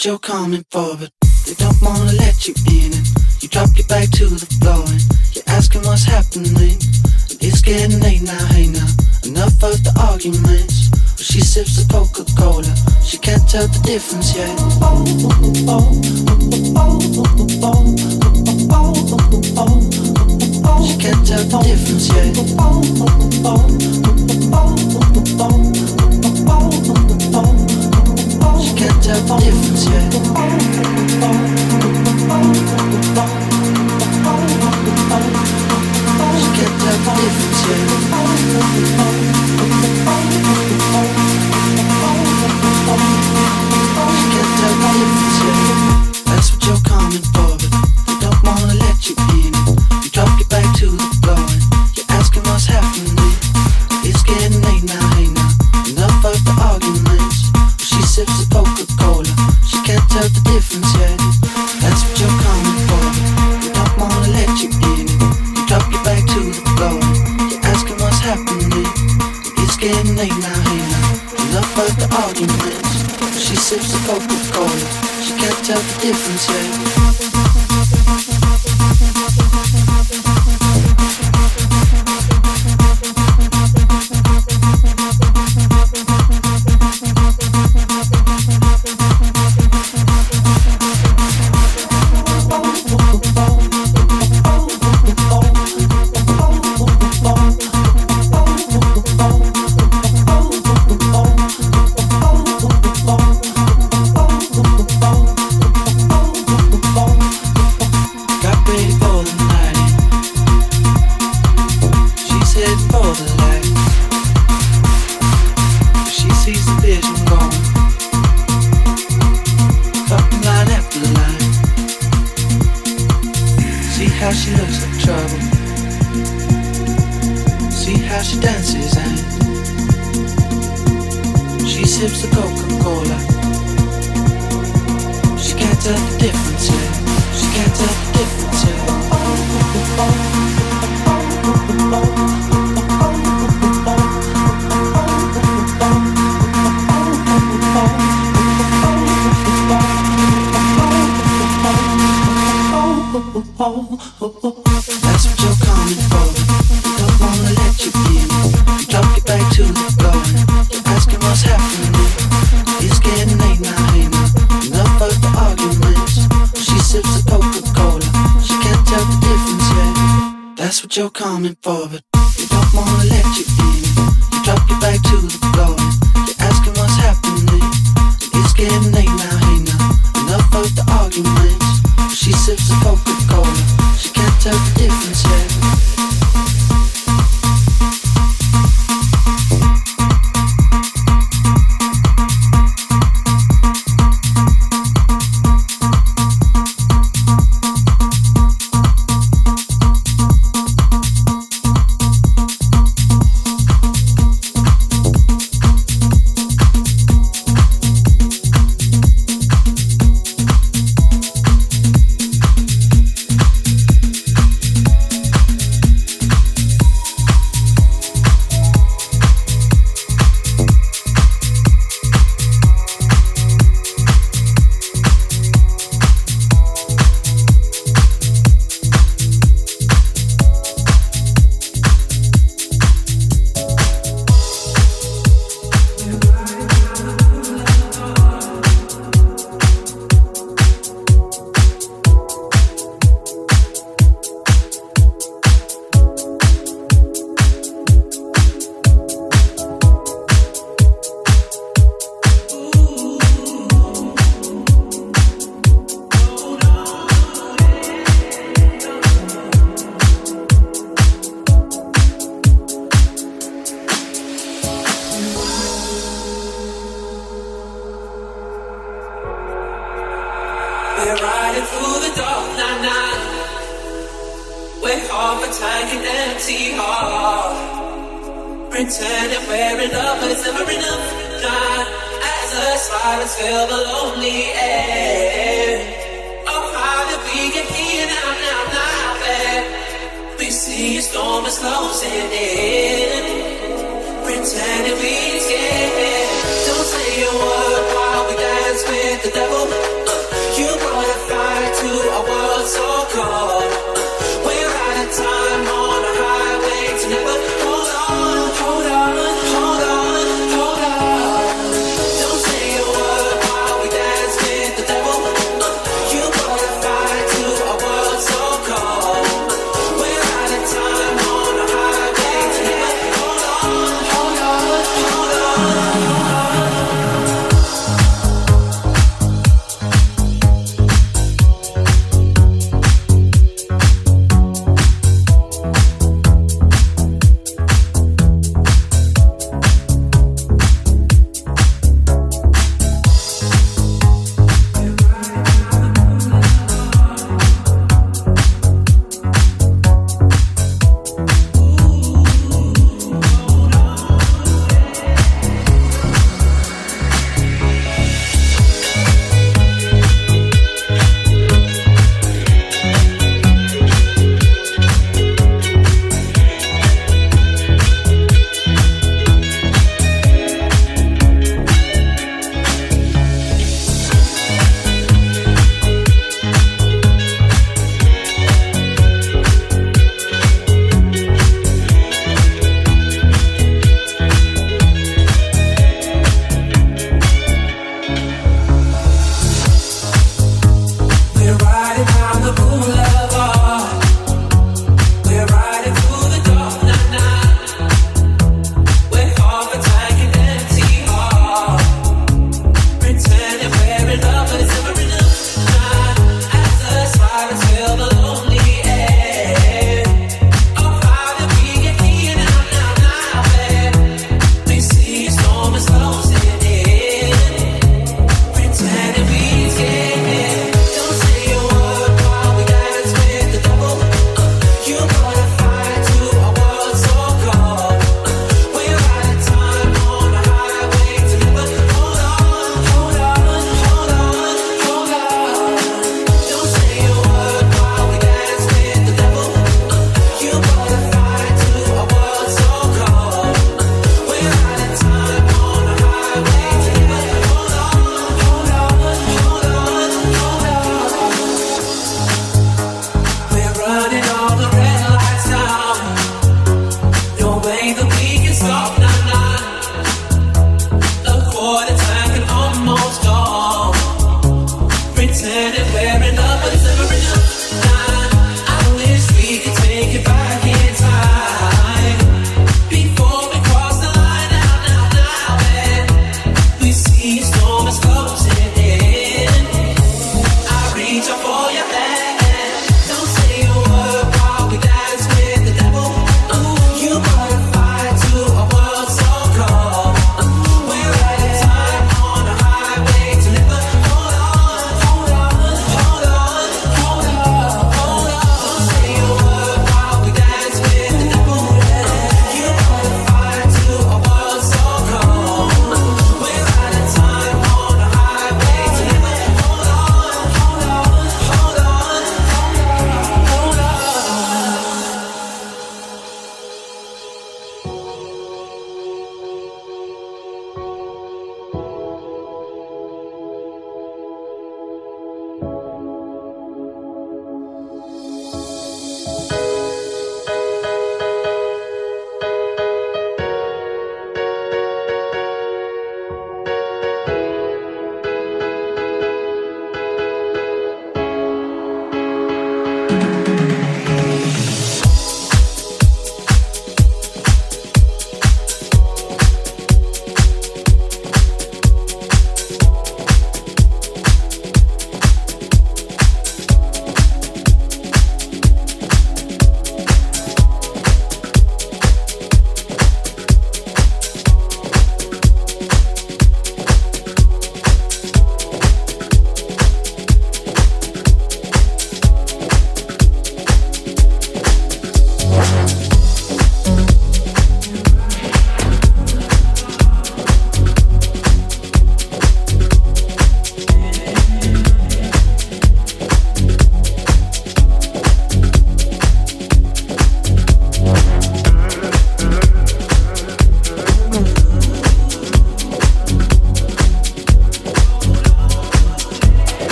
what you're coming for,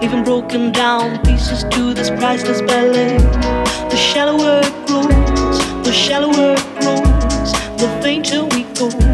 leaving broken down pieces to this priceless ballet. The shallower it grows, the shallower it grows, the fainter we go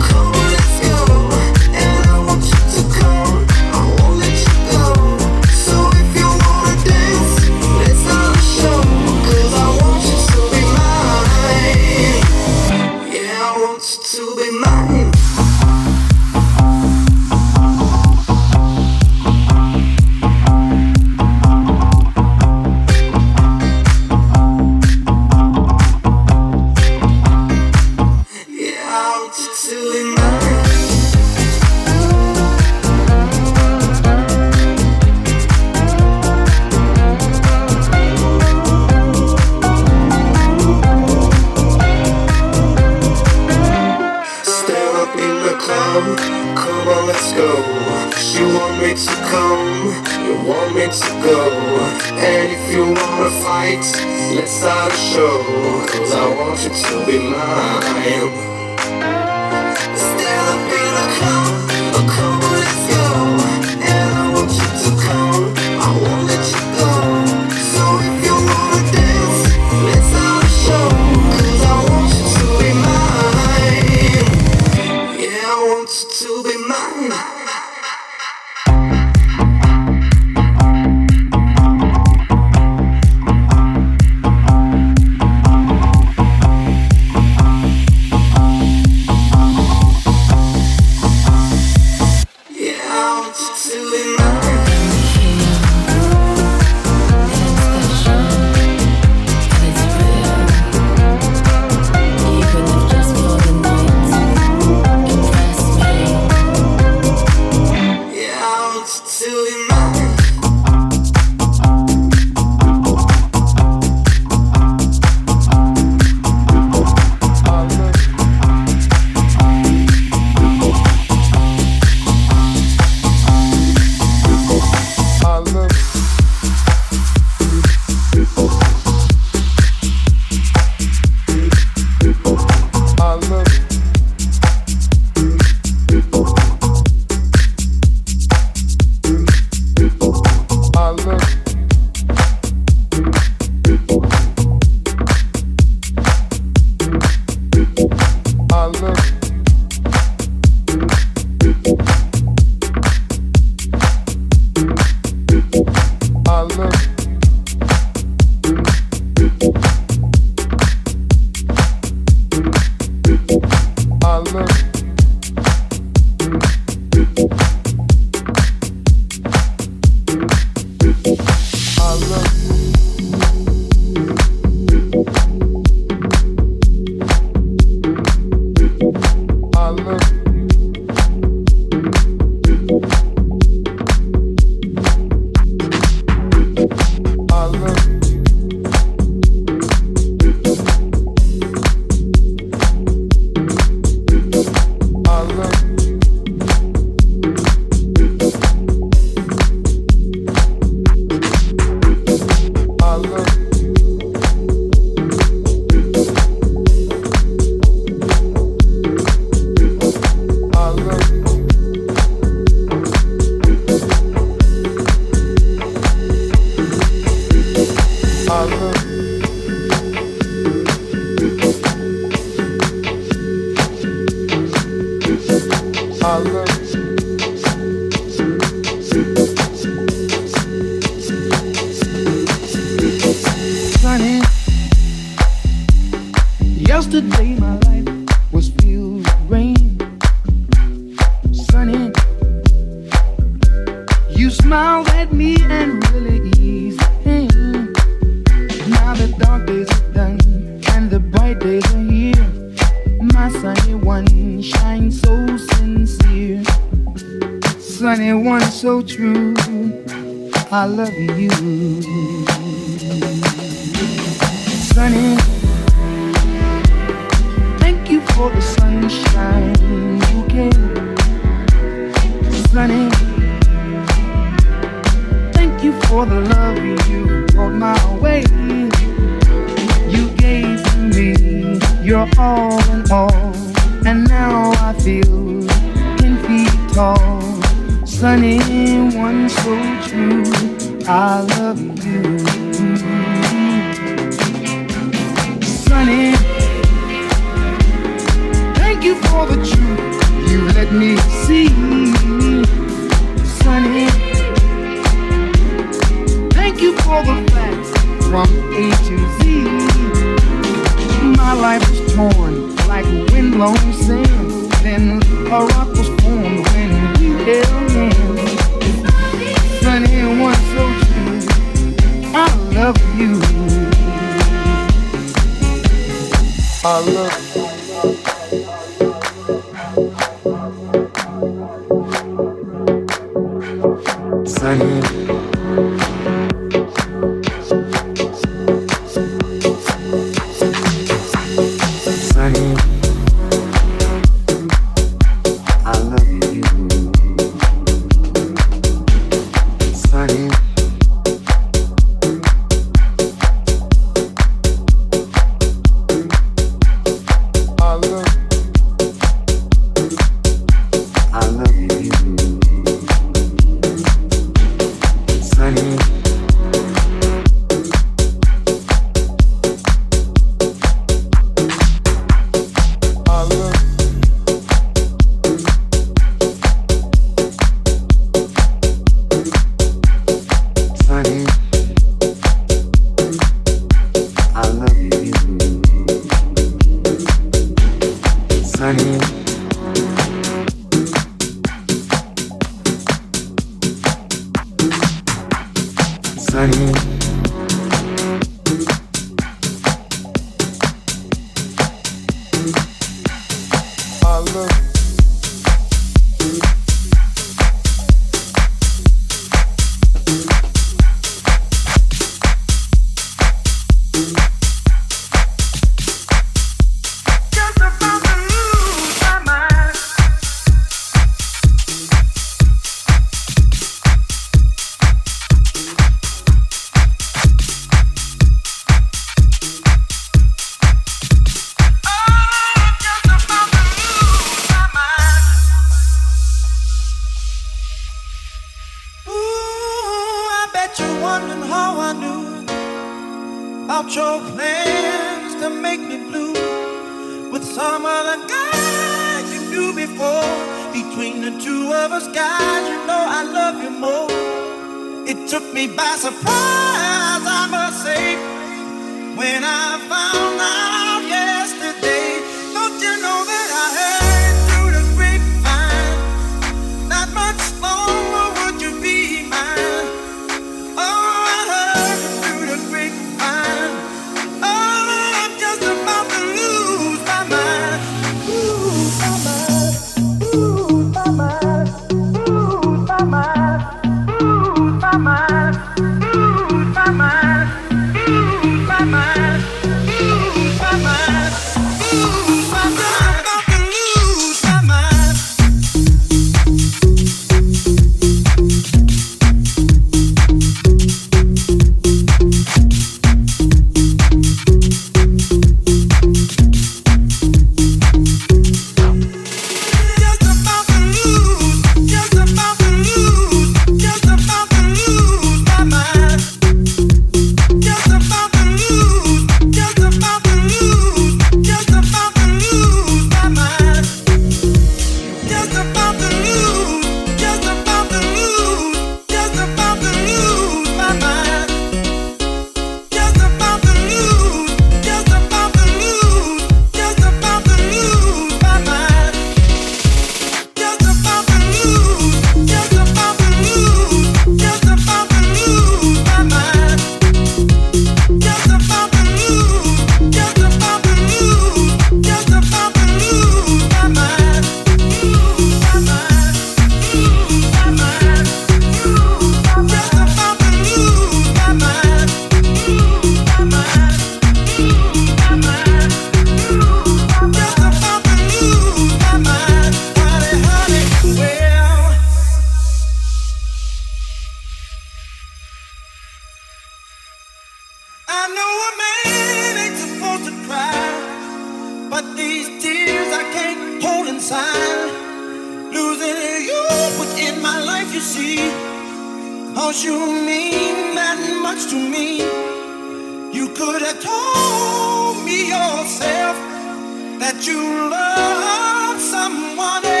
that you love someone else.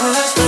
us.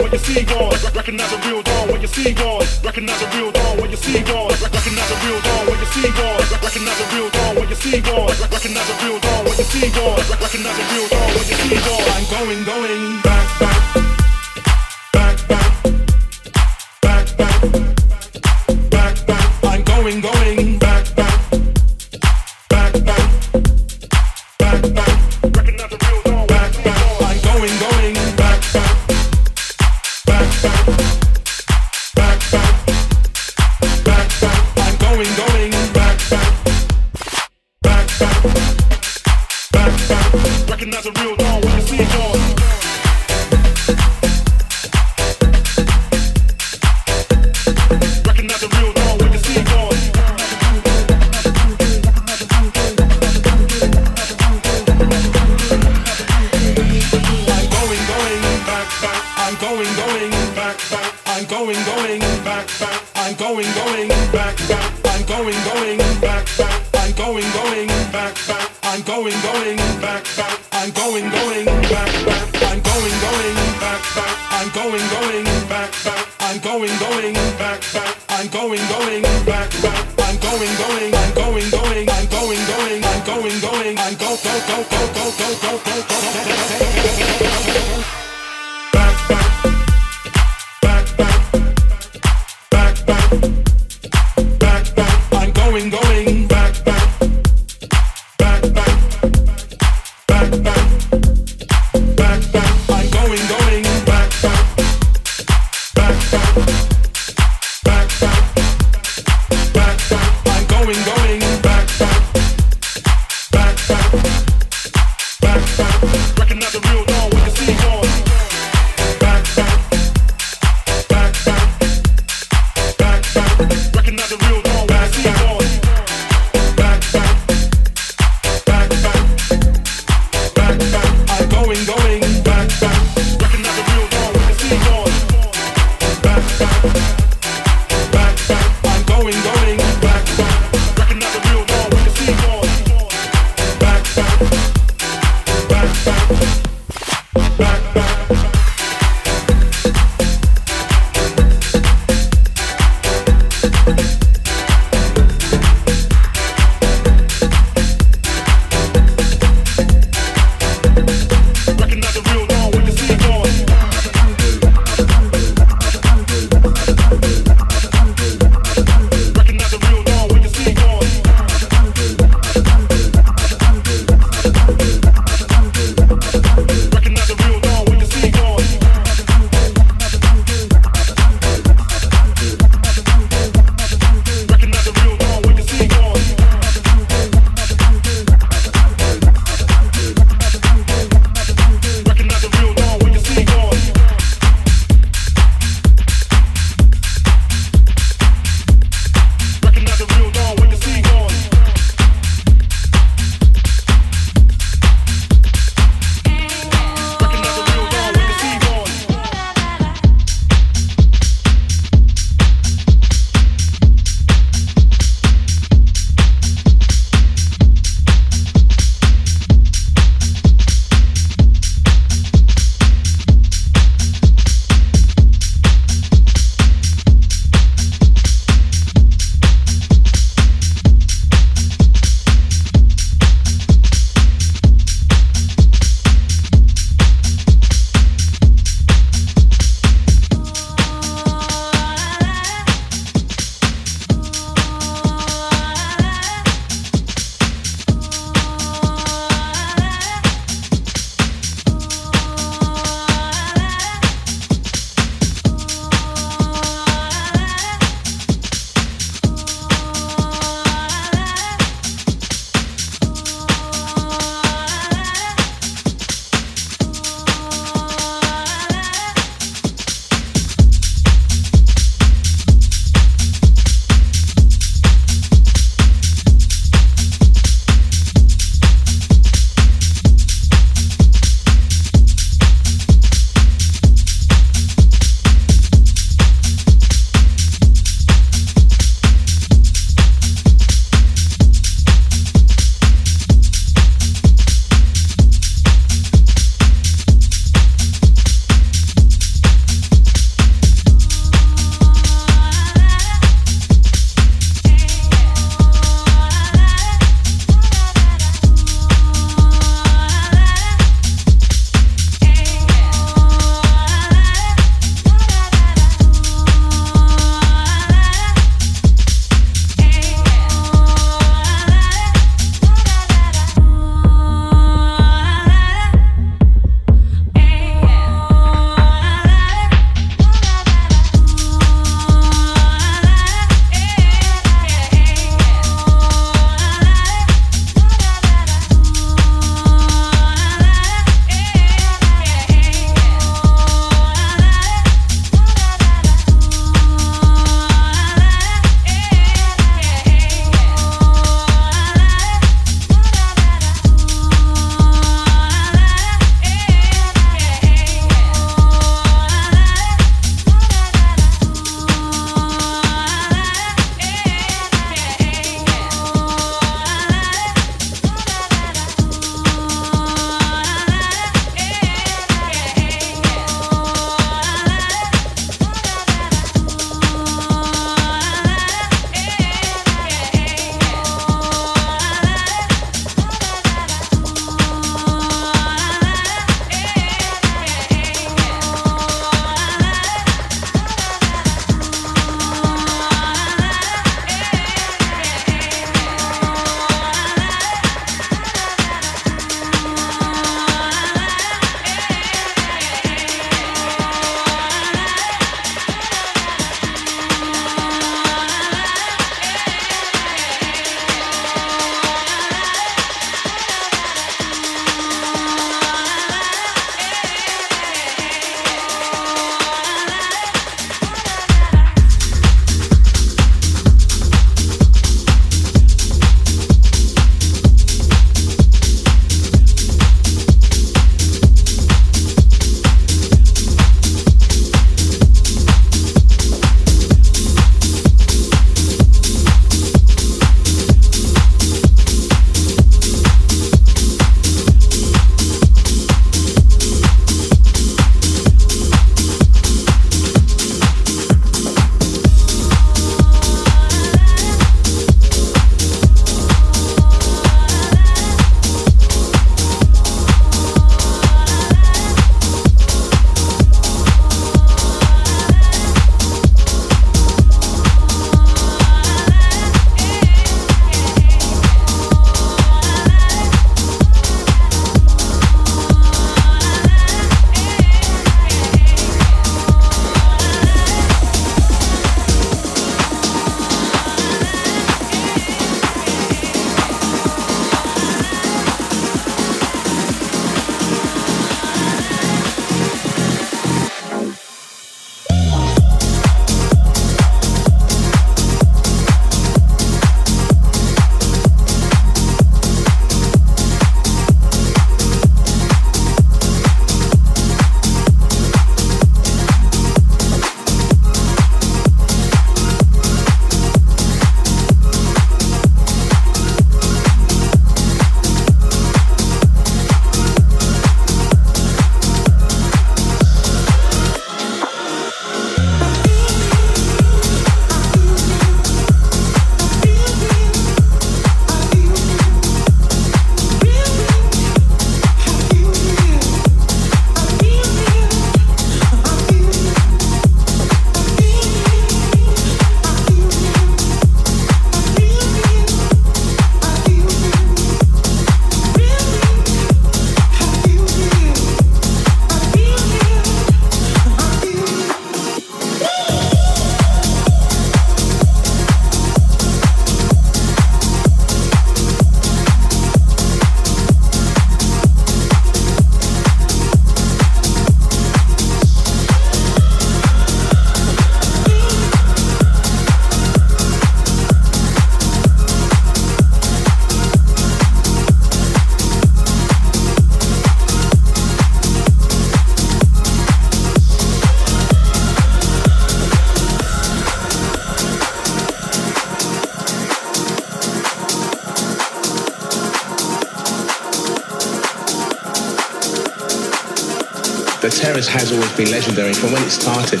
Has always been legendary from when it started.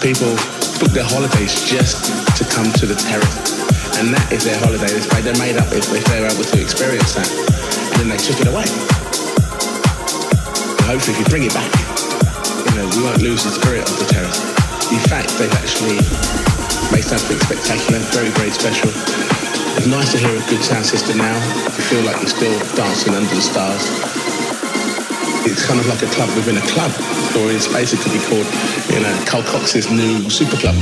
People book their holidays just to come to the terrace. And that is their holiday. It's made, they're made up if, if they're able to experience that. And then they took it away. And hopefully if you bring it back, you know, we won't lose the spirit of the terrace. In fact, they've actually made something spectacular, very, very special. It's nice to hear a good sound system now. You feel like you're still dancing under the stars it's kind of like a club within a club, or it's be called, you know, Carl Cox's new super club.